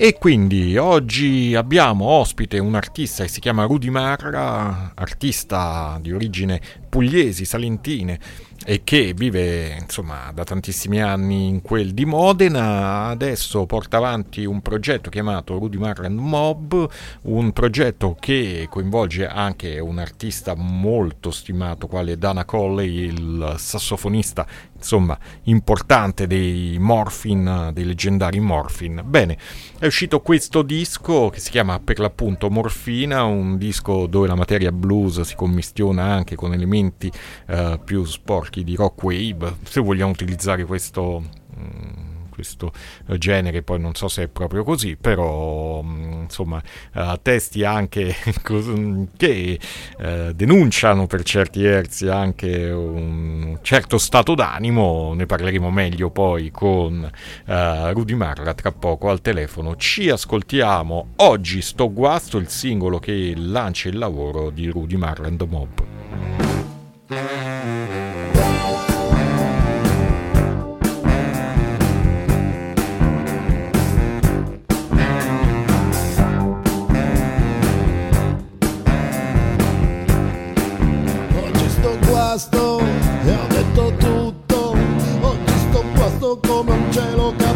E quindi oggi abbiamo ospite un artista che si chiama Rudy Marra, artista di origine pugliesi, salentine e che vive insomma da tantissimi anni in quel di Modena, adesso porta avanti un progetto chiamato Rudy Marra Mob, un progetto che coinvolge anche un artista molto stimato quale Dana Colley, il sassofonista insomma importante dei Morphin, dei leggendari Morphin. Bene, è uscito questo disco che si chiama per l'appunto Morfina, un disco dove la materia blues si commistiona anche con elementi uh, più sporchi di rock wave, se vogliamo utilizzare questo... Um, questo eh, genere, poi non so se è proprio così, però mm, insomma uh, testi anche che uh, denunciano per certi versi anche un certo stato d'animo, ne parleremo meglio poi con Rudy Marra tra poco al telefono. Ci ascoltiamo oggi sto guasto il singolo che lancia il lavoro di Rudy Marra and the Mob. Sto guasto come un cielo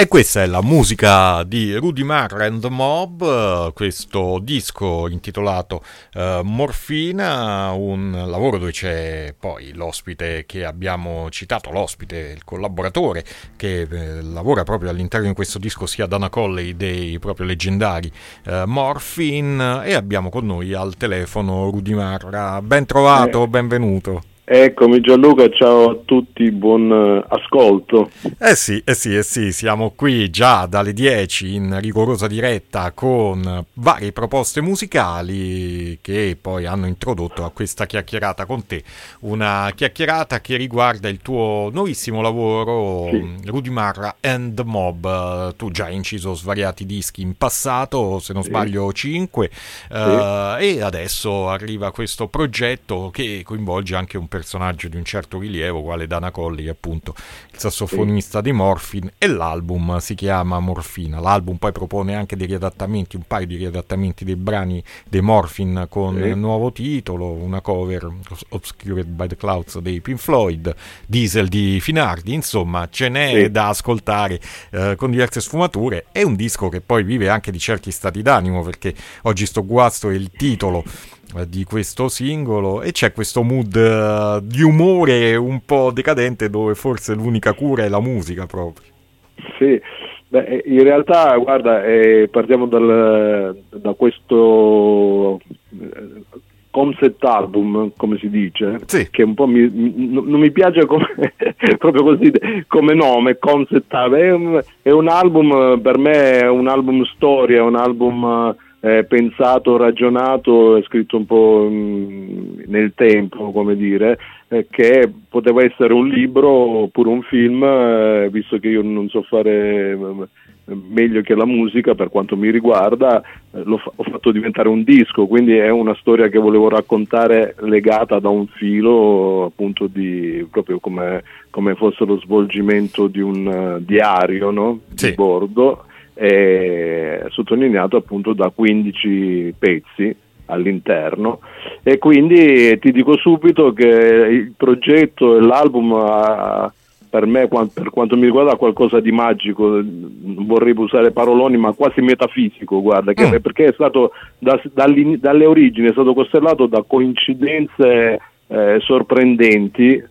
E questa è la musica di Rudy Marr and the Mob, questo disco intitolato uh, Morfina, un lavoro dove c'è poi l'ospite che abbiamo citato, l'ospite, il collaboratore che eh, lavora proprio all'interno di questo disco sia Dana Colley dei proprio leggendari uh, Morphine e abbiamo con noi al telefono Rudy Marra. Ben trovato, eh. benvenuto. Eccomi Gianluca, ciao a tutti, buon eh, ascolto. Eh sì, eh sì, eh sì, siamo qui già dalle 10 in rigorosa diretta con varie proposte musicali che poi hanno introdotto a questa chiacchierata con te. Una chiacchierata che riguarda il tuo nuovissimo lavoro, sì. Rudy Marra and the Mob. Tu già hai inciso svariati dischi in passato, se non sì. sbaglio 5, sì. uh, e adesso arriva questo progetto che coinvolge anche un personaggio personaggio di un certo rilievo, quale Dana Colli, appunto il sassofonista sì. di Morphin, e l'album si chiama Morfina. L'album poi propone anche dei riadattamenti, un paio di riadattamenti dei brani dei Morphin con sì. nuovo titolo, una cover Obscured by the Clouds dei Pink Floyd, Diesel di Finardi, insomma ce n'è sì. da ascoltare eh, con diverse sfumature. È un disco che poi vive anche di certi stati d'animo, perché oggi sto guasto è il titolo di questo singolo e c'è questo mood uh, di umore un po' decadente dove forse l'unica cura è la musica proprio. Sì, Beh, eh, in realtà guarda, eh, partiamo dal, da questo concept album, come si dice, sì. che un po' mi, mi, non mi piace come, proprio così come nome, concept album, è un, è un album per me, è un album storia, un album eh, pensato, ragionato e scritto un po' mh, nel tempo, come dire, eh, che poteva essere un libro oppure un film, eh, visto che io non so fare eh, meglio che la musica per quanto mi riguarda, eh, l'ho fa- ho fatto diventare un disco, quindi è una storia che volevo raccontare legata da un filo appunto di proprio come, come fosse lo svolgimento di un uh, diario no? sì. di bordo è sottolineato appunto da 15 pezzi all'interno e quindi ti dico subito che il progetto e l'album ha, per me per quanto mi riguarda qualcosa di magico non vorrei usare paroloni ma quasi metafisico guarda che, mm. perché è stato da, dalle origini è stato costellato da coincidenze eh, sorprendenti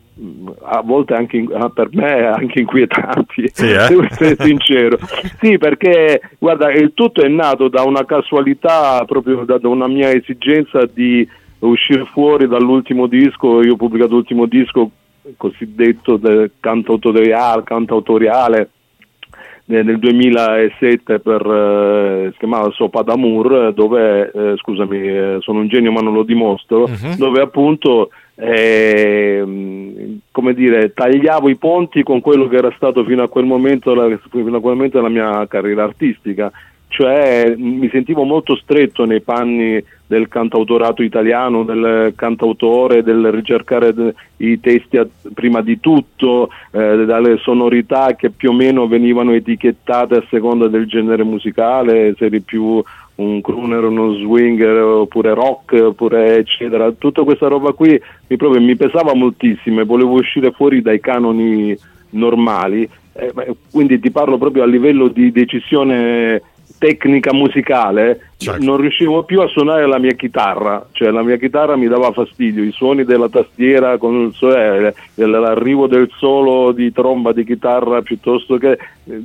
a volte anche per me anche inquietanti, sì, eh? devo essere sincero. sì, perché guarda, il tutto è nato da una casualità, proprio da, da una mia esigenza di uscire fuori dall'ultimo disco, io ho pubblicato l'ultimo disco cosiddetto del cantautoriale, cantautoriale nel 2007 per, eh, si chiamava Sopa d'Amour dove, eh, scusami, eh, sono un genio ma non lo dimostro, uh-huh. dove appunto eh, come dire, tagliavo i ponti con quello che era stato fino a quel momento la, fino a quel momento la mia carriera artistica, cioè mi sentivo molto stretto nei panni del cantautorato italiano, del cantautore, del ricercare i testi prima di tutto, eh, dalle sonorità che più o meno venivano etichettate a seconda del genere musicale, se eri più un crooner, uno swinger oppure rock oppure eccetera. Tutta questa roba qui mi, proprio, mi pesava moltissimo e volevo uscire fuori dai canoni normali. Eh, quindi ti parlo proprio a livello di decisione tecnica musicale certo. non riuscivo più a suonare la mia chitarra, cioè la mia chitarra mi dava fastidio, i suoni della tastiera con eh, l'arrivo del solo di tromba di chitarra piuttosto che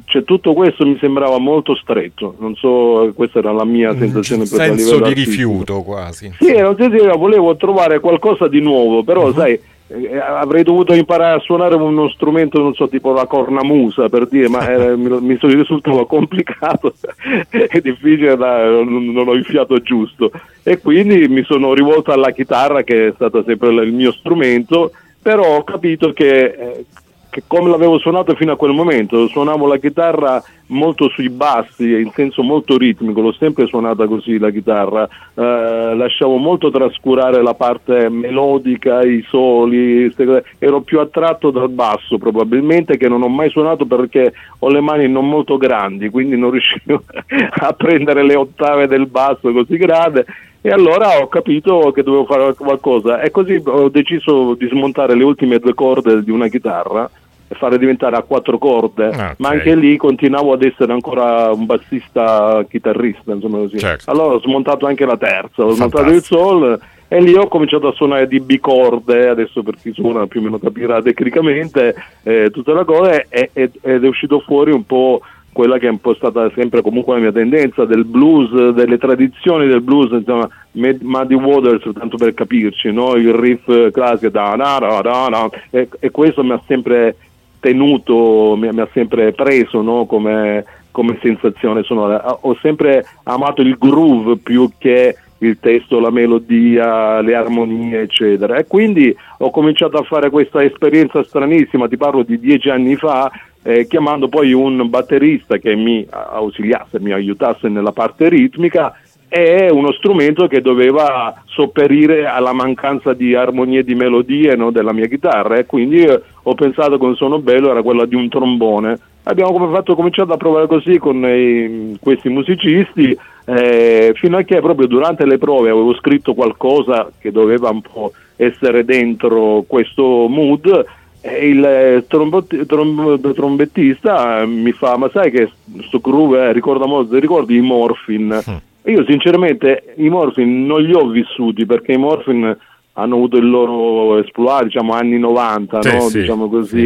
cioè, tutto questo mi sembrava molto stretto, non so, questa era la mia sensazione. Un senso di rifiuto quasi. Sì, non so, volevo trovare qualcosa di nuovo, però uh-huh. sai eh, avrei dovuto imparare a suonare uno strumento, non so, tipo la cornamusa per dire, ma era, mi, mi risultava complicato e difficile, da, non, non, ho il fiato giusto. E quindi mi sono rivolto alla chitarra, che è stata sempre il mio strumento, però ho capito che eh, che come l'avevo suonato fino a quel momento, suonavo la chitarra molto sui bassi, in senso molto ritmico, l'ho sempre suonata così la chitarra, eh, lasciavo molto trascurare la parte melodica, i soli, ero più attratto dal basso probabilmente che non ho mai suonato perché ho le mani non molto grandi, quindi non riuscivo a prendere le ottave del basso così grande. E allora ho capito che dovevo fare qualcosa. E così ho deciso di smontare le ultime due corde di una chitarra fare diventare a quattro corde, okay. ma anche lì continuavo ad essere ancora un bassista chitarrista, insomma così. Certo. Allora ho smontato anche la terza, ho smontato il sol e lì ho cominciato a suonare di bicorde, adesso per chi suona più o meno capirà tecnicamente eh, tutta la cosa, e, ed è uscito fuori un po' quella che è un po' stata sempre comunque la mia tendenza del blues, delle tradizioni del blues, insomma, Muddy Waters, tanto per capirci, no? il riff classico, da, da, da, da, e, e questo mi ha sempre tenuto, mi, mi ha sempre preso no? come, come sensazione sonora. Ho sempre amato il groove più che il testo, la melodia, le armonie, eccetera. E quindi ho cominciato a fare questa esperienza stranissima, ti parlo di dieci anni fa, eh, chiamando poi un batterista che mi ausiliasse, mi aiutasse nella parte ritmica è uno strumento che doveva sopperire alla mancanza di armonie e di melodie no, della mia chitarra e quindi eh, ho pensato che un suono bello era quello di un trombone. Abbiamo fatto, cominciato a provare così con eh, questi musicisti eh, fino a che proprio durante le prove avevo scritto qualcosa che doveva un po' essere dentro questo mood e il eh, trombot- trom- trombettista mi fa ma sai che sto groove eh, ricorda molto, ricordi i Morphin? Mm. Io sinceramente i Morphin non li ho vissuti perché i Morphin hanno avuto il loro esploit, diciamo anni 90, sì, no? sì. diciamo così.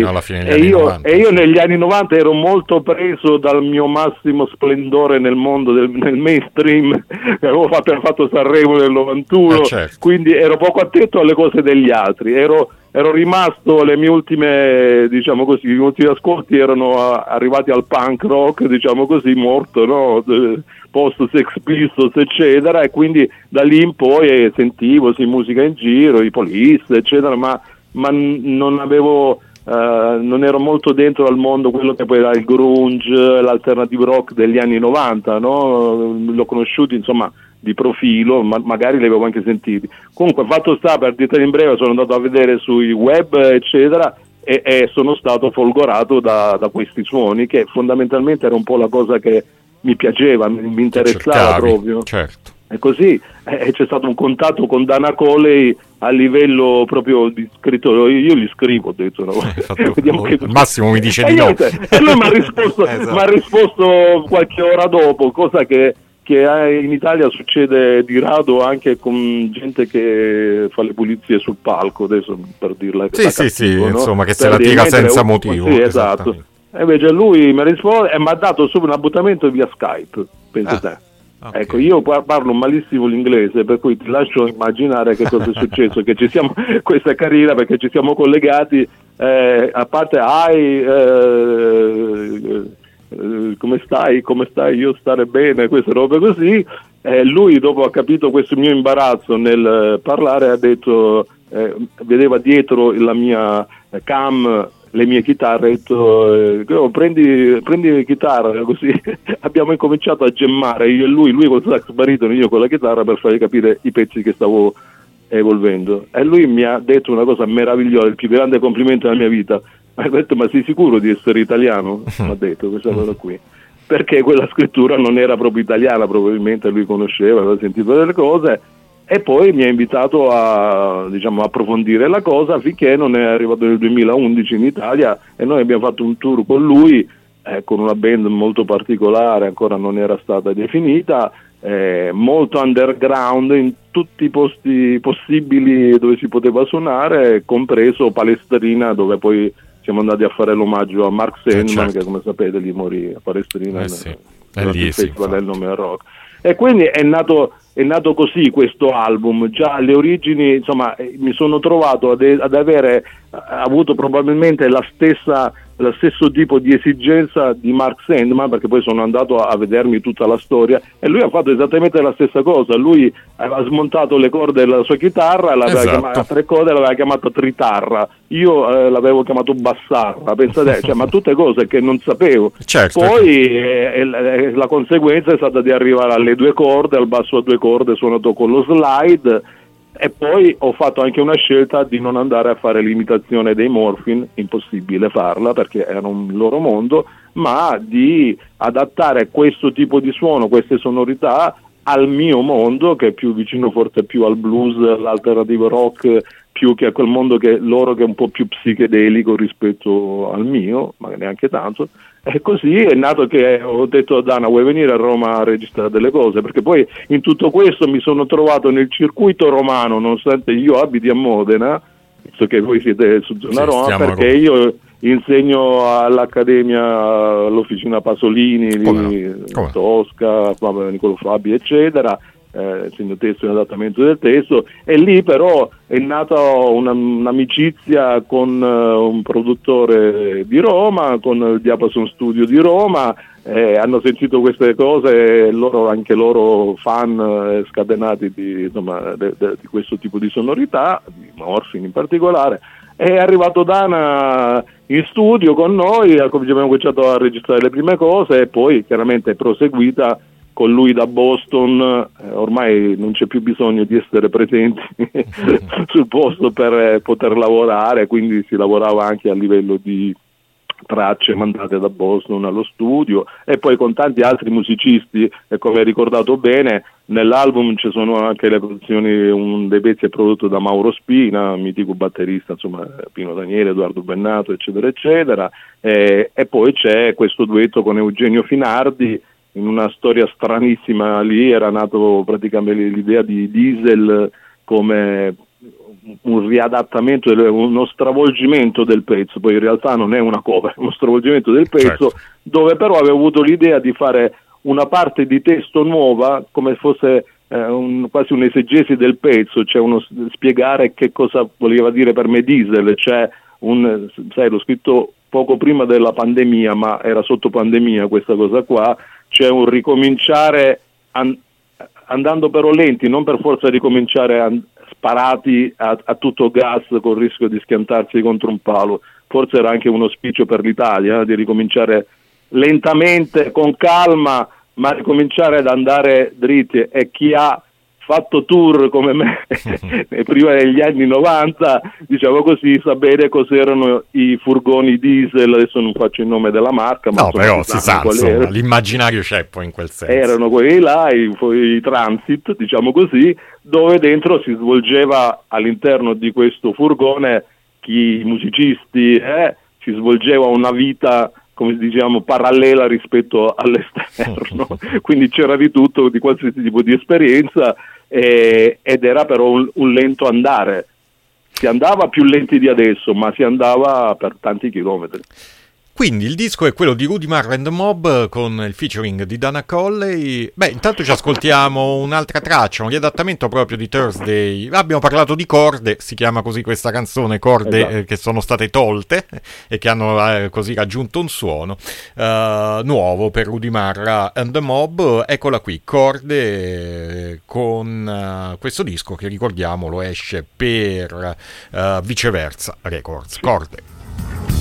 E io, e, io, negli anni 90 ero molto preso dal mio massimo splendore nel mondo del nel mainstream, avevo fatto, fatto Sanremo nel 91, eh, certo. quindi ero poco attento alle cose degli altri, ero, ero rimasto, le mie ultime, diciamo così, i miei ultimi ascolti erano arrivati al punk rock, diciamo così, morto, no? Post Sex Pistols eccetera e quindi da lì in poi sentivo sì, musica in giro, i Police eccetera ma, ma non avevo Uh, non ero molto dentro al mondo quello che poi era il grunge, l'alternative rock degli anni 90, no? l'ho conosciuto insomma di profilo, ma magari li avevo anche sentiti. Comunque fatto sta, per dirtelo in breve, sono andato a vedere sui web eccetera e, e sono stato folgorato da, da, questi suoni che fondamentalmente era un po' la cosa che mi piaceva, mi, mi interessava cercavi, proprio. Certo. E così eh, c'è stato un contatto con Dana Coley a livello proprio di scritto, io gli scrivo, ho detto, no? eh, che... Massimo mi dice e di no. E lui mi ha risposto, esatto. risposto, qualche ora dopo, cosa che, che, in Italia succede di rado anche con gente che fa le pulizie sul palco, adesso per dirla Sì, sì, cattivo, sì, no? insomma, che per se la tira senza motivo. Sì, esatto. E invece lui mi risponde e mi ha dato subito un appuntamento via Skype, pensa ah, te. Okay. Ecco, io parlo malissimo l'inglese, per cui ti lascio immaginare che cosa è successo, che ci siamo, questa carriera perché ci siamo collegati, eh, a parte hai, eh, eh, come stai, come stai, io stare bene, queste robe così, lui dopo ha capito questo mio imbarazzo nel parlare ha detto, eh, vedeva dietro la mia cam le mie chitarre, ho detto eh, oh, prendi, prendi chitarra, così abbiamo incominciato a gemmare io e lui, lui col sax baritono, io con la chitarra per fargli capire i pezzi che stavo evolvendo. E lui mi ha detto una cosa meravigliosa, il più grande complimento della mia vita. Mi ha detto, ma sei sicuro di essere italiano? Mi ha detto questa cosa qui. Perché quella scrittura non era proprio italiana, probabilmente lui conosceva, aveva sentito delle cose e poi mi ha invitato a diciamo, approfondire la cosa finché non è arrivato nel 2011 in Italia e noi abbiamo fatto un tour con lui eh, con una band molto particolare, ancora non era stata definita, eh, molto underground in tutti i posti possibili dove si poteva suonare, compreso Palestrina dove poi siamo andati a fare l'omaggio a Mark Sandman certo. che come sapete lì morì a Palestrina eh sì. nel, nel festival del nome rock. E quindi è nato, è nato, così questo album, già alle origini insomma, eh, mi sono trovato ad, ad avere eh, avuto probabilmente la stessa lo stesso tipo di esigenza di Mark Sandman perché poi sono andato a, vedermi tutta la storia e lui ha fatto esattamente la stessa cosa lui aveva smontato le corde della sua chitarra l'aveva esatto. chiamata tre corde l'aveva chiamata tritarra io eh, l'avevo chiamato bassarra pensate, cioè, ma tutte cose che non sapevo certo. poi eh, eh, la conseguenza è stata di arrivare alle due corde al basso a due corde suonato con lo slide e poi ho fatto anche una scelta di non andare a fare l'imitazione dei Morphin, impossibile farla perché era un loro mondo, ma di adattare questo tipo di suono, queste sonorità al mio mondo che è più vicino forse più al blues, all'alternativo rock, più che a quel mondo che loro che è un po' più psichedelico rispetto al mio, ma neanche tanto. E così è nato che ho detto a Dana vuoi venire a Roma a registrare delle cose, perché poi in tutto questo mi sono trovato nel circuito romano, nonostante io abiti a Modena, visto che voi siete su zona sì, Roma, perché io insegno all'Accademia, all'Officina Pasolini, Come? Come? Tosca, Nicolo Fabi, eccetera eh, segno testo e adattamento del testo e lì però è nata una, un'amicizia con uh, un produttore di Roma, con il Diapason Studio di Roma, eh, hanno sentito queste cose, loro, anche loro fan eh, scatenati di, insomma, de, de, di, questo tipo di sonorità, di Morfin in particolare. È arrivato Dana in studio con noi, abbiamo cominciato a registrare le prime cose e poi chiaramente è proseguita con lui da Boston eh, ormai non c'è più bisogno di essere presenti sul posto per eh, poter lavorare, quindi si lavorava anche a livello di tracce mandate da Boston allo studio e poi con tanti altri musicisti e come hai ricordato bene nell'album ci sono anche le produzioni, un dei pezzi è prodotto da Mauro Spina, mitico batterista, insomma Pino Daniele, Edoardo Bennato eccetera eccetera e, e poi c'è questo duetto con Eugenio Finardi in una storia stranissima lì era nato praticamente l'idea di Diesel come un riadattamento, uno stravolgimento del pezzo, poi in realtà non è una cover, è uno stravolgimento del pezzo, certo. dove però avevo avuto l'idea di fare una parte di testo nuova come fosse eh, un, quasi un'esegesi del pezzo, cioè uno spiegare che cosa voleva dire per me Diesel, cioè un, sai, l'ho scritto poco prima della pandemia, ma era sotto pandemia questa cosa qua, c'è un ricominciare an- andando però lenti, non per forza ricominciare an- sparati a-, a, tutto gas col rischio di schiantarsi contro un palo. Forse era anche un auspicio per l'Italia eh, di ricominciare lentamente, con calma, ma ricominciare ad andare dritti e chi ha fatto tour come me prima degli anni 90, diciamo così, sapere cos'erano i furgoni diesel, adesso non faccio il nome della marca, ma no, però si sa, insomma, l'immaginario c'è poi in quel senso. Erano quelli là, i, i transit, diciamo così, dove dentro si svolgeva all'interno di questo furgone chi, i musicisti, eh, si svolgeva una vita come diciamo parallela rispetto all'esterno, quindi c'era di tutto, di qualsiasi tipo di esperienza eh, ed era però un, un lento andare. Si andava più lenti di adesso, ma si andava per tanti chilometri. Quindi il disco è quello di Rudy Marr and the Mob con il featuring di Dana Colley. Beh, intanto ci ascoltiamo un'altra traccia, un riadattamento proprio di Thursday. Abbiamo parlato di corde, si chiama così questa canzone, corde esatto. eh, che sono state tolte e che hanno eh, così raggiunto un suono uh, nuovo per Rudy Marr and the Mob. Eccola qui, corde eh, con uh, questo disco che ricordiamolo esce per uh, viceversa Records. Corde.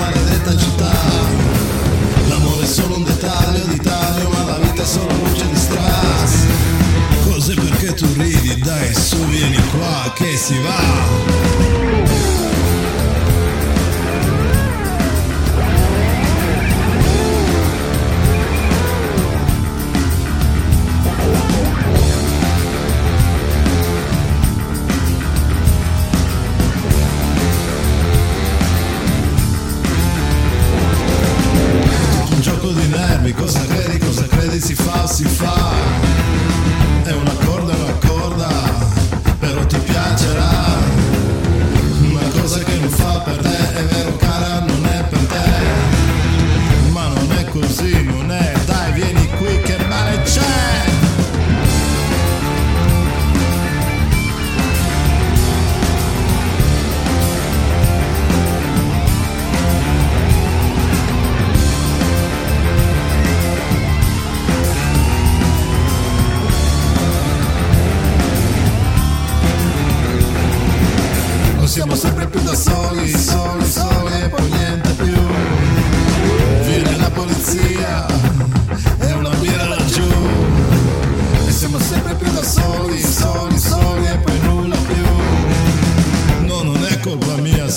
Maledetta città. L'amore è solo un dettaglio di taglio ma la vita è solo luce di strass Così perché tu ridi, dai su vieni qua che si va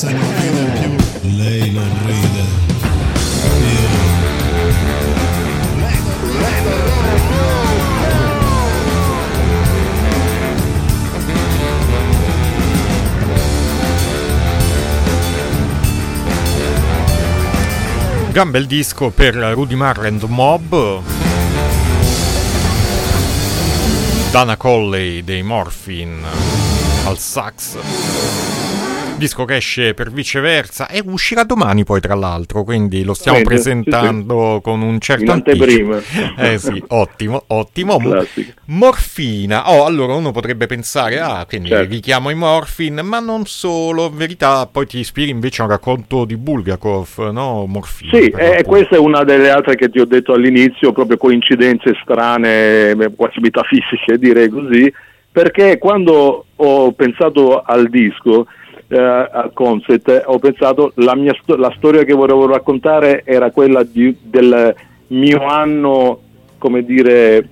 se non ride più. Lei non ride. Io. Lei non ride. Gran bel disco per Rudy Marr and Mob. Dana Colley dei Morphin al sax disco che esce per viceversa e uscirà domani poi tra l'altro, quindi lo stiamo Vede, presentando sì, sì. con un certo anteprima. Eh sì, ottimo, ottimo. Classico. Morfina. Oh, allora uno potrebbe pensare, ah, quindi certo. richiamo i Morfin, ma non solo, in verità poi ti ispiri invece a un racconto di Bulgakov, no? Morfina. Sì, e eh, questa è una delle altre che ti ho detto all'inizio, proprio coincidenze strane, quasi metafisiche direi così, perché quando ho pensato al disco eh, al concept ho pensato la, mia la storia che volevo raccontare era quella di, del mio anno come dire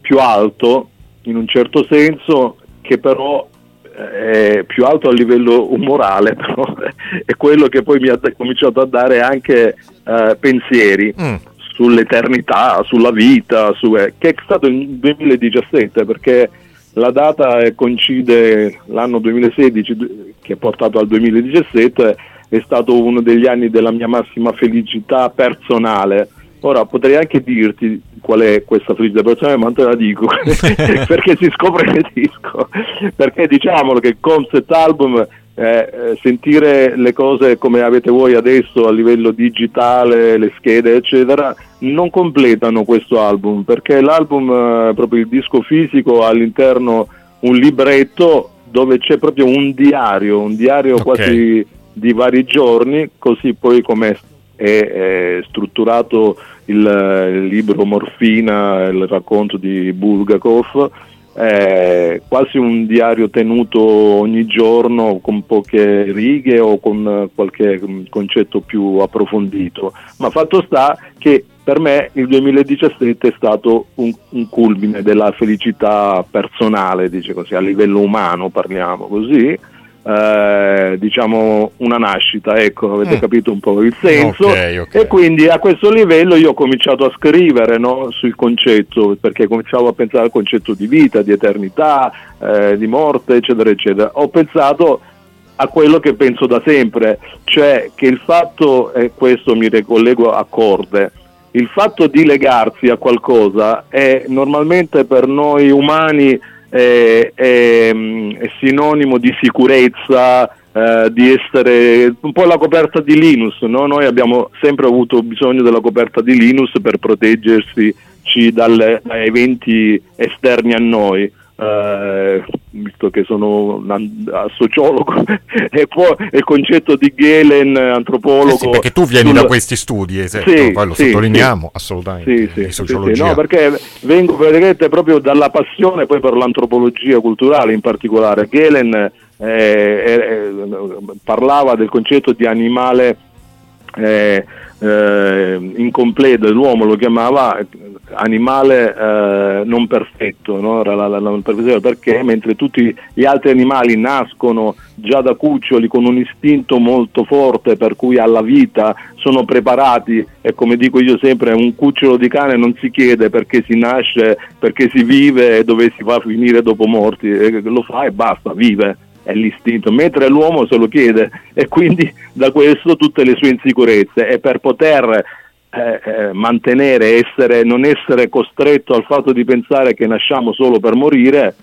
più alto in un certo senso che però eh, è più alto a livello umorale però è quello che poi mi ha cominciato a dare anche eh, pensieri mm. sull'eternità, sulla vita, su, eh, che è stato il 2017 perché la data coincide l'anno 2016 che è portato al 2017, è stato uno degli anni della mia massima felicità personale. Ora potrei anche dirti qual è questa felicità personale, ma non te la dico perché si scopre nel disco. Perché diciamolo che concept album eh, sentire le cose come avete voi adesso a livello digitale, le schede eccetera, non completano questo album perché l'album, eh, proprio il disco fisico, ha all'interno un libretto dove c'è proprio un diario, un diario okay. quasi di vari giorni, così poi come è, è strutturato il, il libro Morfina, il racconto di Bulgakov è quasi un diario tenuto ogni giorno con poche righe o con qualche concetto più approfondito, ma fatto sta che per me il 2017 è stato un, un culmine della felicità personale, dice così, a livello umano parliamo così, eh, diciamo una nascita, ecco, avete mm. capito un po' il senso. Okay, okay. E quindi a questo livello io ho cominciato a scrivere no, sul concetto, perché cominciavo a pensare al concetto di vita, di eternità, eh, di morte, eccetera, eccetera. Ho pensato a quello che penso da sempre, cioè che il fatto, e questo mi ricollego a corde, il fatto di legarsi a qualcosa è normalmente per noi umani è, è, è sinonimo di sicurezza, eh, di essere un po' la coperta di Linus. No? Noi abbiamo sempre avuto bisogno della coperta di Linus per proteggersi dalle, da eventi esterni a noi eh, visto che sono un sociologo, e poi il concetto di Galen, antropologo. Eh sì, perché tu vieni sul... da questi studi, esatto, sì, poi lo sì, sottolineiamo sì. assolutamente. Sì, sì, sì, no, perché vengo praticamente proprio dalla passione poi per l'antropologia culturale in particolare. Galen eh, parlava del concetto di animale eh, eh, incompleto, l'uomo lo chiamava animale eh, non perfetto, no? la, la, la perché? Mentre tutti gli altri animali nascono già da cuccioli con un istinto molto forte per cui alla vita sono preparati e come dico io sempre un cucciolo di cane non si chiede perché si nasce, perché si vive e dove si va a finire dopo morti, lo fa e basta, vive è l'istinto, mentre l'uomo se lo chiede e quindi da questo tutte le sue insicurezze e per poter eh, eh, mantenere, essere, non essere costretto al fatto di pensare che nasciamo solo per morire.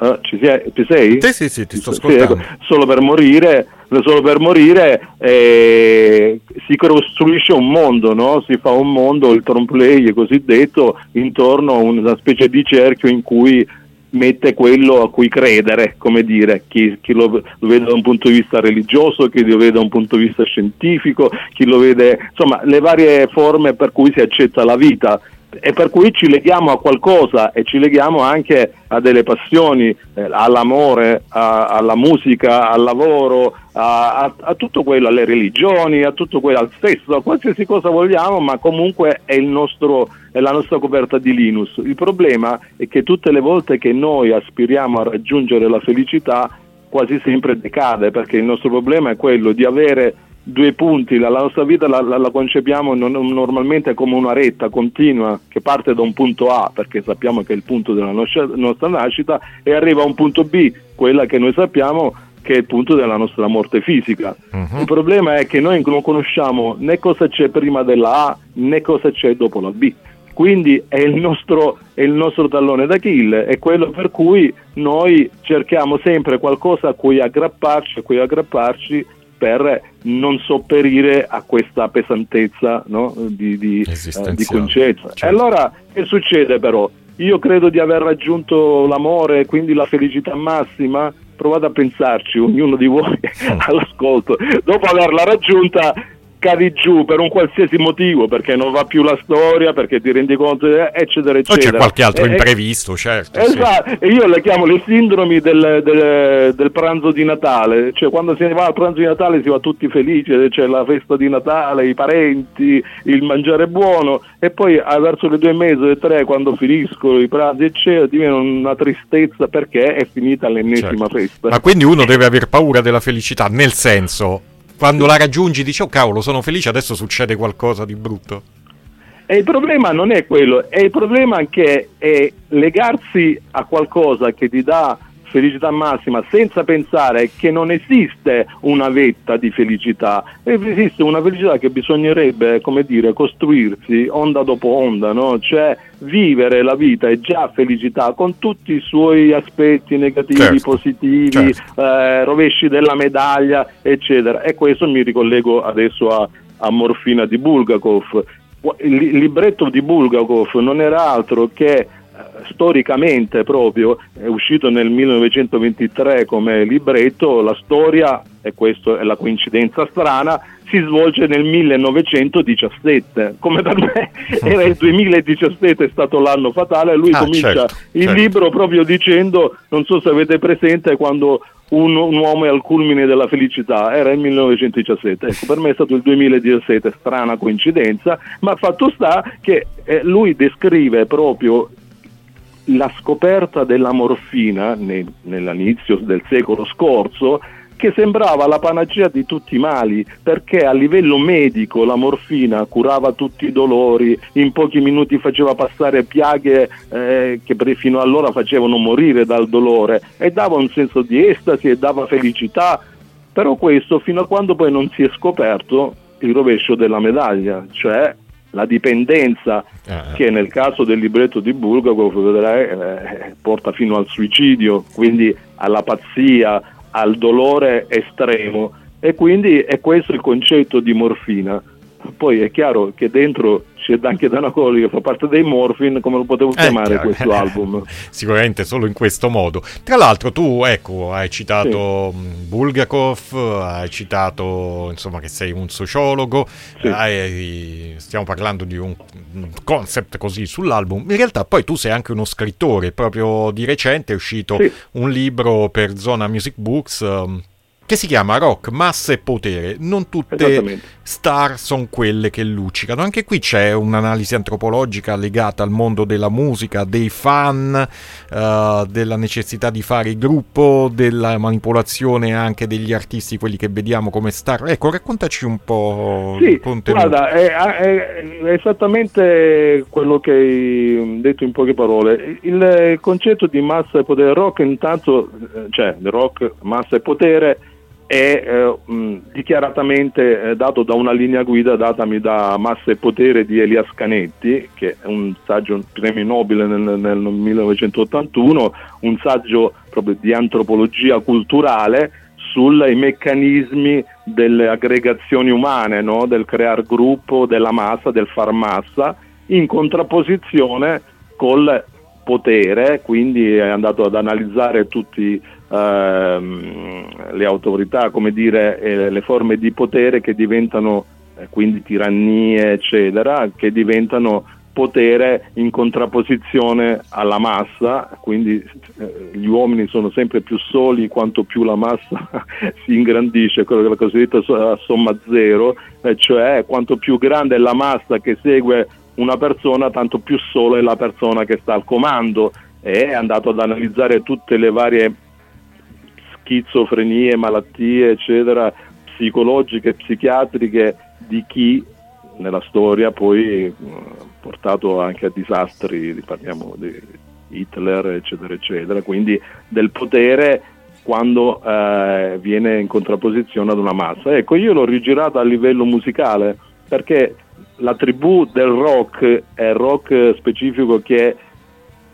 Eh, ci, sei, ci sei? Sì, sì, sì, ti sto ascoltando. Sì, ecco, solo per morire, solo per morire si costruisce un mondo, no? si fa un mondo, il trompe cosiddetto, intorno a una specie di cerchio in cui mette quello a cui credere, come dire, chi, chi lo, lo, vede da un punto di vista religioso, chi lo vede da un punto di vista scientifico, chi lo vede, insomma, le varie forme per cui si accetta la vita. E per cui ci leghiamo a qualcosa e ci leghiamo anche a delle passioni, eh, all'amore, a, alla musica, al lavoro, a, a, a, tutto quello, alle religioni, a tutto quello, al stesso, a qualsiasi cosa vogliamo, ma comunque è, nostro, è la nostra coperta di Linus. Il problema è che tutte le volte che noi aspiriamo a raggiungere la felicità, quasi sempre decade, perché il nostro problema è quello di avere due punti, la, la nostra vita la, la, la concepiamo non, normalmente come una retta continua che parte da un punto A, perché sappiamo che è il punto della nostra, nostra nascita, e arriva a un punto B, quella che noi sappiamo che è il punto della nostra morte fisica. Uh-huh. Il problema è che noi non conosciamo né cosa c'è prima della A né cosa c'è dopo la B. Quindi è il nostro, è il nostro tallone d'Achille, è quello per cui noi cerchiamo sempre qualcosa a cui aggrapparci, a cui aggrapparci per non sopperire a questa pesantezza no? di, di, eh, di. Certo. E allora che succede però? Io credo di aver raggiunto l'amore, quindi la felicità massima. Provate a pensarci, ognuno di voi all'ascolto. Dopo averla raggiunta, cadi giù per un qualsiasi motivo, perché non va più la storia, perché ti rendi conto, eccetera, eccetera. O c'è qualche altro e, imprevisto, certo. Esatto, sì. io le chiamo le sindromi del, del, del, pranzo di Natale, cioè quando si va al pranzo di Natale si va tutti felici, c'è la festa di Natale, i parenti, il mangiare buono, e poi verso le due e mezzo, le tre, quando finiscono i pranzi, eccetera, diventa una tristezza perché è finita l'ennesima certo. festa. Ma quindi uno deve aver paura della felicità, nel senso quando la raggiungi dici oh cavolo sono felice adesso succede qualcosa di brutto. E il problema non è quello è il problema che è legarsi a qualcosa che ti dà felicità massima senza pensare che non esiste una vetta di felicità, esiste una felicità che bisognerebbe, come dire, costruirsi onda dopo onda, no? cioè vivere la vita è già felicità con tutti i suoi aspetti negativi, certo, positivi, certo. Eh, rovesci della medaglia, eccetera. E questo mi ricollego adesso a, a Morfina di Bulgakov. Il libretto di Bulgakov non era altro che storicamente proprio, è uscito nel 1923 come libretto, la storia, e questa è la coincidenza strana, si svolge nel 1917, come per me era il 2017 è stato l'anno fatale, lui ah, comincia certo, il certo. libro proprio dicendo, non so se avete presente quando un, un, uomo è al culmine della felicità, era il 1917, ecco, per me è stato il 2017, strana coincidenza, ma fatto sta che eh, lui descrive proprio la scoperta della morfina ne, nell'inizio del secolo scorso che sembrava la panacea di tutti i mali, perché a livello medico la morfina curava tutti i dolori, in pochi minuti faceva passare piaghe eh, che fino allora facevano morire dal dolore e dava un senso di estasi e dava felicità, però questo fino a quando poi non si è scoperto il rovescio della medaglia, cioè la dipendenza eh. che nel caso del libretto di Bulgakov vedrai, eh, porta fino al suicidio, quindi alla pazzia, al dolore estremo e quindi è questo il concetto di morfina. Poi è chiaro che dentro c'è anche Danacoli che fa parte dei Morphin, come lo potevo eh, chiamare eh, questo album? Sicuramente solo in questo modo. Tra l'altro tu, ecco, hai citato sì. Bulgakov, hai citato, insomma, che sei un sociologo, sì. hai, stiamo parlando di un concept così sull'album. In realtà poi tu sei anche uno scrittore, proprio di recente è uscito sì. un libro per Zona Music Books um, che si chiama Rock, Massa e Potere. Non tutte star sono quelle che luccicano. Anche qui c'è un'analisi antropologica legata al mondo della musica, dei fan, uh, della necessità di fare gruppo, della manipolazione anche degli artisti, quelli che vediamo come star. Ecco, raccontaci un po' sì, il contenuto. Guarda, è, è, è, esattamente quello che hai detto in poche parole. Il concetto di massa e potere rock, intanto, eh, cioè rock, massa e potere è eh, mh, dichiaratamente eh, dato da una linea guida datami da Massa e Potere di Elias Canetti, che è un saggio un premio Nobel nel, nel 1981, un saggio proprio di antropologia culturale sui meccanismi delle aggregazioni umane, no? del creare gruppo, della massa, del far massa, in contrapposizione col potere, quindi è andato ad analizzare tutti ehm, le autorità, come dire, eh, le forme di potere che diventano, eh, quindi tirannie, eccetera, che diventano potere in contrapposizione alla massa, quindi eh, gli uomini sono sempre più soli quanto più la massa si ingrandisce, quello che la cosiddetta somma zero, eh, cioè quanto più grande è la massa che segue una persona, tanto più solo è la persona che sta al comando. È andato ad analizzare tutte le varie schizofrenie, malattie, eccetera, psicologiche, psichiatriche di chi nella storia poi ha portato anche a disastri, parliamo di Hitler, eccetera, eccetera, quindi del potere quando eh, viene in contrapposizione ad una massa. Ecco, io l'ho rigirata a livello musicale perché la tribù del rock è il rock specifico che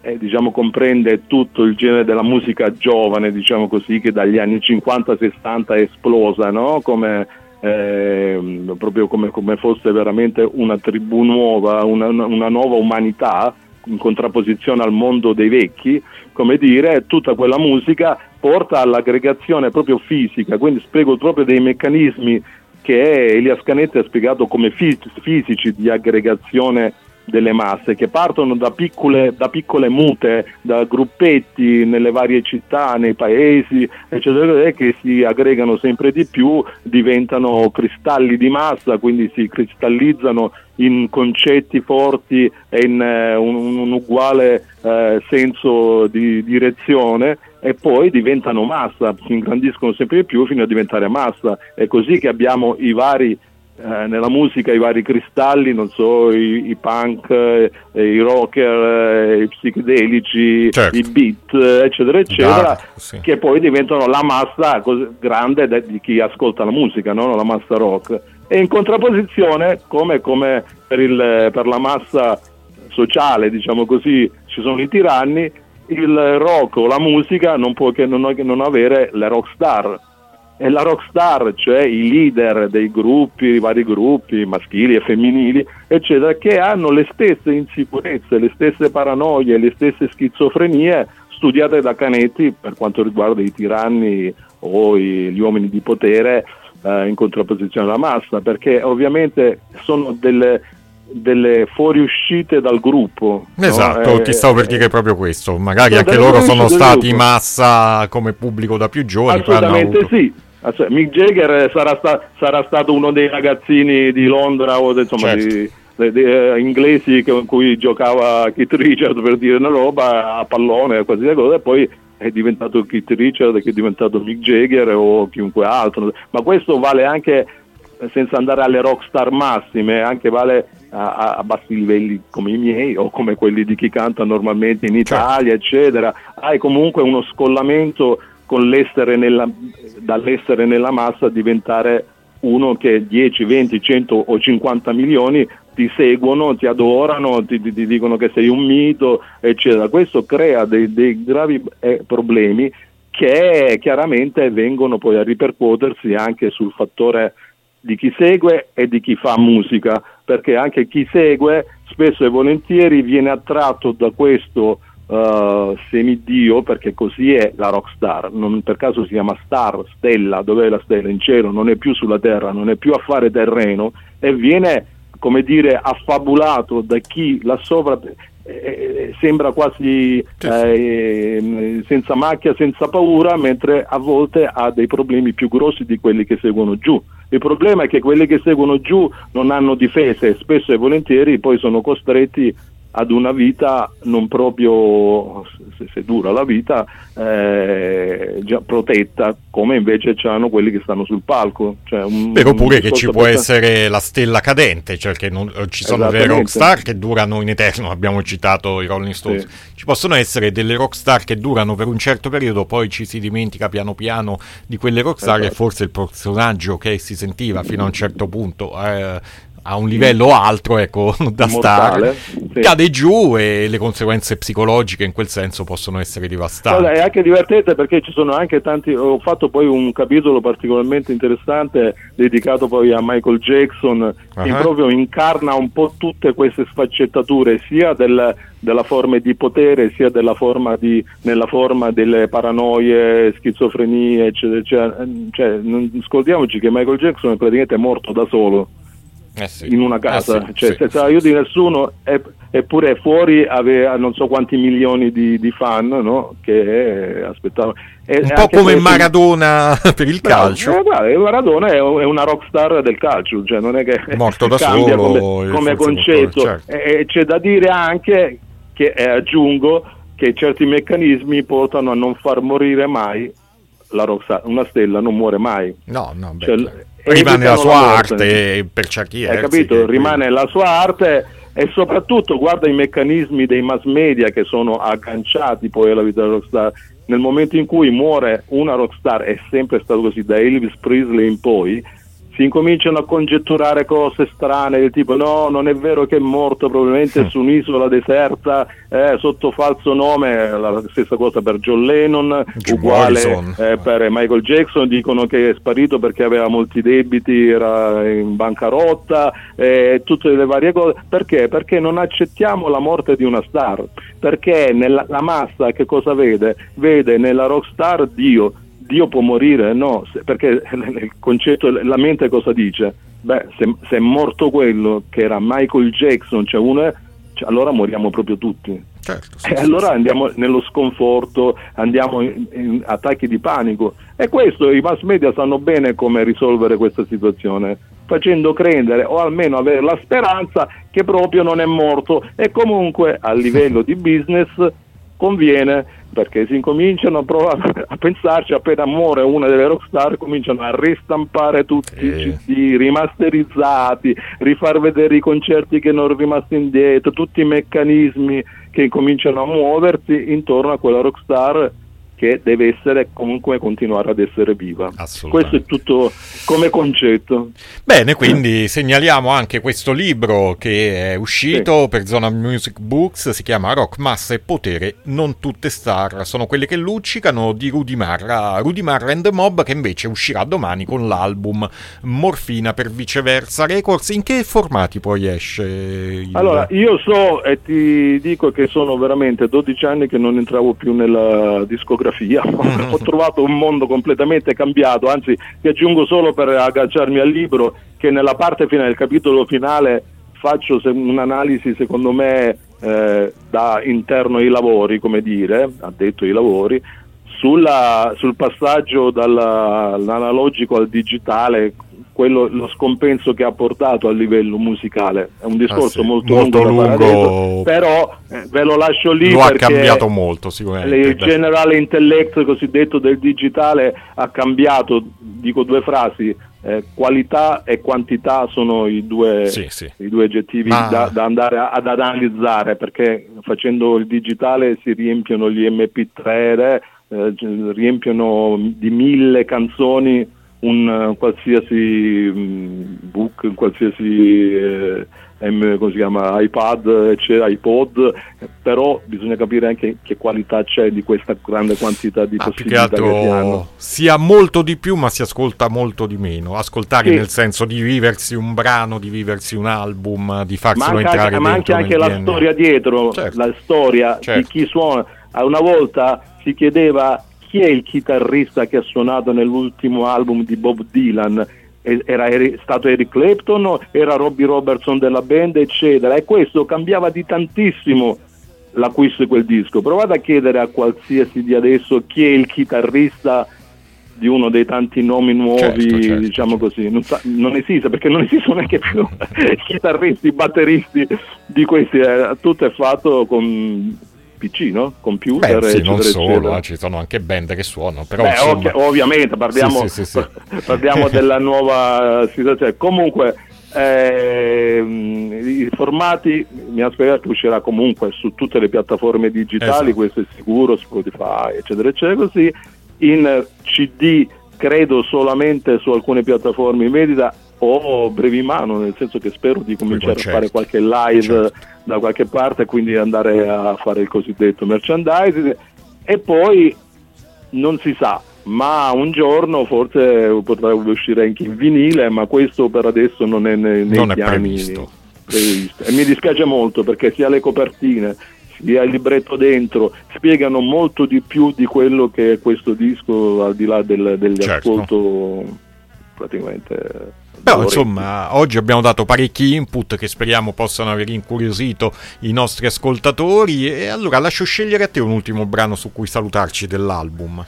eh, diciamo, comprende tutto il genere della musica giovane, diciamo così, che dagli anni 50-60 è esplosa, no? come, eh, proprio come, come, fosse veramente una tribù nuova, una, una nuova umanità in contrapposizione al mondo dei vecchi, come dire, tutta quella musica porta all'aggregazione proprio fisica, quindi spiego proprio dei meccanismi che Elias Canetti ha spiegato come fisici di aggregazione delle masse che partono da piccole, da piccole, mute, da gruppetti nelle varie città, nei paesi, eccetera, che si aggregano sempre di più, diventano cristalli di massa, quindi si cristallizzano in concetti forti e in eh, un, un, uguale eh, senso di direzione e poi diventano massa, si ingrandiscono sempre di più fino a diventare massa. È così che abbiamo i vari eh, nella musica i vari cristalli, non so, i, i punk, eh, i rocker, eh, i psichedelici, certo. i beat, eccetera, eccetera, Dark, sì. che poi diventano la massa grande de- di chi ascolta la musica, no? la massa rock. E in contrapposizione, come, come per, il, per la massa sociale, diciamo così, ci sono i tiranni, il rock o la musica non può che non, non avere le rock star. E la rock star, cioè i leader dei gruppi, i vari gruppi maschili e femminili, eccetera, che hanno le stesse insicurezze, le stesse paranoie, le stesse schizofrenie studiate da Canetti per quanto riguarda i tiranni o gli uomini di potere eh, in contrapposizione alla massa, perché ovviamente sono delle, delle fuoriuscite dal gruppo. Esatto, no? ti stavo per dire proprio questo. Magari anche loro sono stati in massa come pubblico da più giorni. Assolutamente avuto... sì. Mick Jagger sarà, sta- sarà, stato uno dei ragazzini di Londra o insomma certo. di, di, di, uh, inglesi con cui giocava Keith Richard per dire una roba a pallone e qualsiasi cosa e poi è diventato Keith Richard che è diventato Mick Jagger o chiunque altro ma questo vale anche senza andare alle rockstar massime, anche vale a, a, bassi livelli come i miei o come quelli di chi canta normalmente in certo. Italia, eccetera. Hai comunque uno scollamento l'essere nella, dall'essere nella massa diventare uno che 10, 20, 100 o 50 milioni ti seguono, ti adorano, ti, ti, ti dicono che sei un mito, eccetera. Questo crea dei, dei gravi eh, problemi che chiaramente vengono poi a ripercuotersi anche sul fattore di chi segue e di chi fa musica, perché anche chi segue spesso e volentieri viene attratto da questo uh, semidio, perché così è la rockstar, non per caso si chiama star, stella, dov'è la stella? In cielo, non è più sulla terra, non è più a fare terreno e viene come dire affabulato da chi là sopra eh, eh, sembra quasi eh, senza macchia, senza paura, mentre a volte ha dei problemi più grossi di quelli che seguono giù. Il problema è che quelli che seguono giù non hanno difese e spesso e volentieri poi sono costretti ad una vita non proprio, se, dura la vita, eh, già protetta, come invece hanno quelli che stanno sul palco. Cioè un, Beh, oppure che ci può essere la stella cadente, cioè che non, ci sono delle rockstar che durano in eterno, abbiamo citato i Rolling Stones, sì. ci possono essere delle rockstar che durano per un certo periodo, poi ci si dimentica piano piano di quelle rockstar esatto. e forse il personaggio che si sentiva fino a un certo punto eh, a un livello alto, ecco, da star, sì. cade giù e le conseguenze psicologiche in quel senso possono essere devastanti. Allora, è anche divertente perché ci sono anche tanti, ho fatto poi un capitolo particolarmente interessante dedicato poi a Michael Jackson, uh-huh. che proprio incarna un po' tutte queste sfaccettature, sia del, della forma di potere, sia della forma di, nella forma delle paranoie, schizofrenie, eccetera. eccetera. Cioè, non scordiamoci che Michael Jackson è praticamente morto da solo eh sì. in una casa, eh sì, cioè, sì, senza aiuto di nessuno, eppure fuori aveva non so quanti milioni di, di fan no? che aspettavano. E un po' come Maradona per il calcio. Eh, guarda, Maradona è una rockstar del calcio, cioè non è che morto da solo come, come concetto. Certo. E, c'è da dire anche che eh, aggiungo che certi meccanismi portano a non far morire mai la rockstar. Una stella non muore mai. No, no, beh, cioè, rimane la sua la arte per certi Hai capito? Rimane la sua arte e soprattutto guarda i meccanismi dei mass media che sono agganciati poi alla vita della rockstar nel momento in cui muore una rockstar è sempre stato così da Elvis Presley in poi si incominciano a congetturare cose strane del tipo no, non è vero che è morto probabilmente su un'isola deserta eh, sotto falso nome, la stessa cosa per John Lennon, Jim uguale eh, per Michael Jackson, dicono che è sparito perché aveva molti debiti, era in bancarotta, eh, tutte le varie cose, perché? Perché non accettiamo la morte di una star, perché nella, la massa che cosa vede? Vede nella rockstar Dio, Dio può morire? No, perché il concetto, la mente cosa dice? Beh, se, se, è morto quello che era Michael Jackson, cioè uno, cioè, allora moriamo proprio tutti. Certo, sì, e allora sì. andiamo nello sconforto, andiamo in, in, attacchi di panico. E questo i mass media sanno bene come risolvere questa situazione, facendo credere o almeno avere la speranza che proprio non è morto. E comunque a livello di business conviene perché si incominciano a, provare, a pensarci appena muore una delle rockstar cominciano a ristampare tutti eh. i CD rimasterizzati rifar vedere i concerti che non rimasti indietro tutti i meccanismi che cominciano a muoversi intorno a quella rockstar che deve essere comunque continuare ad essere viva. Questo è tutto come concetto. Bene, quindi segnaliamo anche questo libro che è uscito sì. per Zona Music Books, si chiama Rock, Massa e Potere, non tutte star, sono quelle che luccicano di Rudy Marra, Rudy Marra and the Mob che invece uscirà domani con l'album Morfina per viceversa Records. In che formati poi esce? Il... Allora, io so e ti dico che sono veramente 12 anni che non entravo più nella discografia fotografia, mm. ho trovato un mondo completamente cambiato, anzi ti aggiungo solo per agganciarmi al libro che nella parte finale, del capitolo finale, faccio un'analisi secondo me eh, da interno ai lavori, come dire, addetto ai lavori, sulla, sul passaggio dall'analogico al digitale, quello, lo scompenso che ha portato a livello musicale. È un discorso ah, sì. molto, molto, lungo, lungo però eh, ve lo lascio lì. Lo ha cambiato molto sicuramente. Il generale intellect cosiddetto del digitale ha cambiato, dico due frasi, eh, qualità e quantità sono i due, sì, sì. I due aggettivi Ma... da, da, andare a, ad analizzare perché facendo il digitale si riempiono gli MP3, eh, riempiono di mille canzoni un uh, qualsiasi um, book, un qualsiasi eh, M, come si chiama, iPad, eccetera, iPod, però bisogna capire anche che qualità c'è di questa grande quantità di ah, possibilità che, hanno. Si ha molto di più ma si ascolta molto di meno, ascoltare sì. nel senso di viversi un brano, di viversi un album, di farselo entrare anche, Ma anche, anche la storia dietro, certo. la storia certo. di chi suona. Una volta si chiedeva chi è il chitarrista che ha suonato nell'ultimo album di Bob Dylan? Era stato Eric Clapton, era Robbie Robertson della band, eccetera. E questo cambiava di tantissimo l'acquisto di quel disco. Provate a chiedere a qualsiasi di adesso chi è il chitarrista di uno dei tanti nomi nuovi, certo, certo, diciamo certo. così, non, sa, non, esiste perché non esistono neanche più chitarristi, batteristi di questi, eh, tutto è fatto con PC, no? computer. Beh, sì, eccetera, non solo. Eh, ci sono anche band che suonano. Però, Beh, insomma... ov- ovviamente parliamo, sì, sì, parliamo della nuova situazione. Comunque, eh, i formati mi ha spiegato che uscirà comunque su tutte le piattaforme digitali, esatto. questo è sicuro, Spotify, eccetera, eccetera, così. In CD credo solamente su alcune piattaforme in vendita o brevi mano, nel senso che spero di cominciare a fare qualche live certo. da qualche parte, quindi andare a fare il cosiddetto merchandising e poi non si sa, ma un giorno forse potrebbe uscire anche in vinile, ma questo per adesso non è nei, nei non piani previsto. previsto. E mi dispiace molto perché sia le copertine sia il libretto dentro spiegano molto di più di quello che è questo disco al di là del, dell'ascolto certo. praticamente Però insomma, oggi abbiamo dato parecchi input che speriamo possano aver incuriosito i nostri ascoltatori e allora lascio scegliere a te un ultimo brano su cui salutarci dell'album.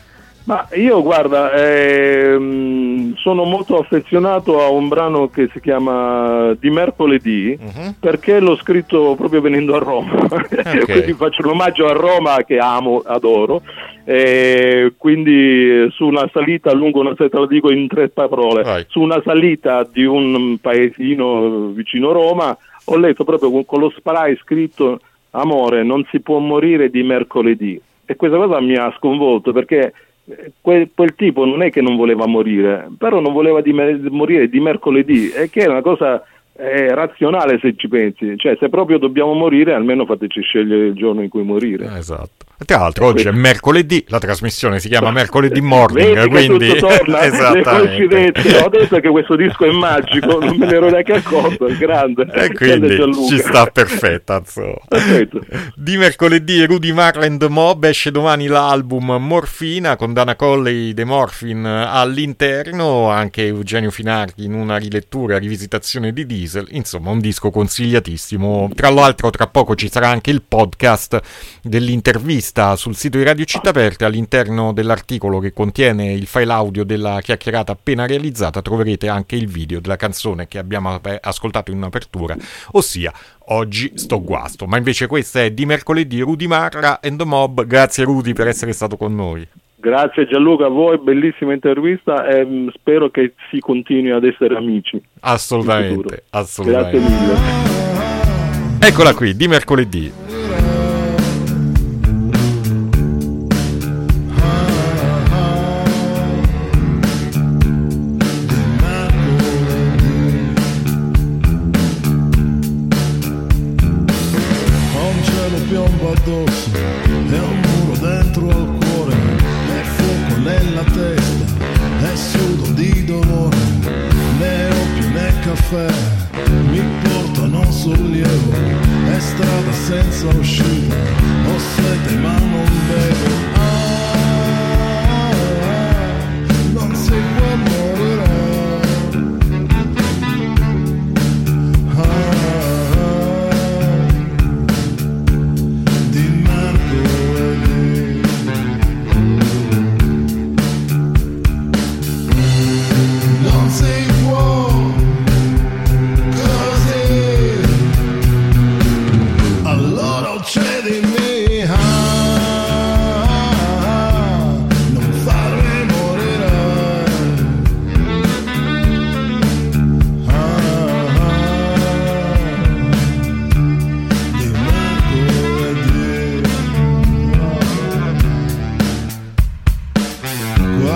Ma io guarda, ehm, sono molto affezionato a un brano che si chiama Di mercoledì uh-huh. perché l'ho scritto proprio venendo a Roma, okay. quindi faccio un omaggio a Roma che amo, adoro, e quindi su una salita lungo una te la dico in tre parole, Vai. su una salita di un paesino vicino Roma ho letto proprio con, con lo spray scritto amore non si può morire di mercoledì e questa cosa mi ha sconvolto perché quel, quel, tipo non è che non voleva morire, però non voleva di morire di mercoledì, e che è una cosa è razionale se ci pensi, cioè se proprio dobbiamo morire almeno fateci scegliere il giorno in cui morire. Esatto. Tra l'altro oggi è mercoledì, la trasmissione si chiama Mercoledì Morning, Vedi quindi torna, esattamente. Ho detto che questo disco è magico, non me ne ero neanche accorto, è grande. E quindi ci sta perfetta, Perfetto. Di mercoledì Rudy Marland Mob esce domani l'album Morfina con Dana Colley The Morphin all'interno, anche Eugenio Finardi in una rilettura, rivisitazione di Diesel, insomma un disco consigliatissimo. Tra l'altro tra poco ci sarà anche il podcast dell'intervista vista sul sito di Radio Città Aperte, all'interno dell'articolo che contiene il file audio della chiacchierata appena realizzata, troverete anche il video della canzone che abbiamo ascoltato in apertura, ossia Oggi sto guasto. Ma invece questa è di mercoledì Rudy Marra and the Mob. Grazie Rudy per essere stato con noi. Grazie Gianluca a voi, bellissima intervista e mm, spero che si continui ad essere amici. Assolutamente, assolutamente. Grazie mille. Eccola qui, di mercoledì.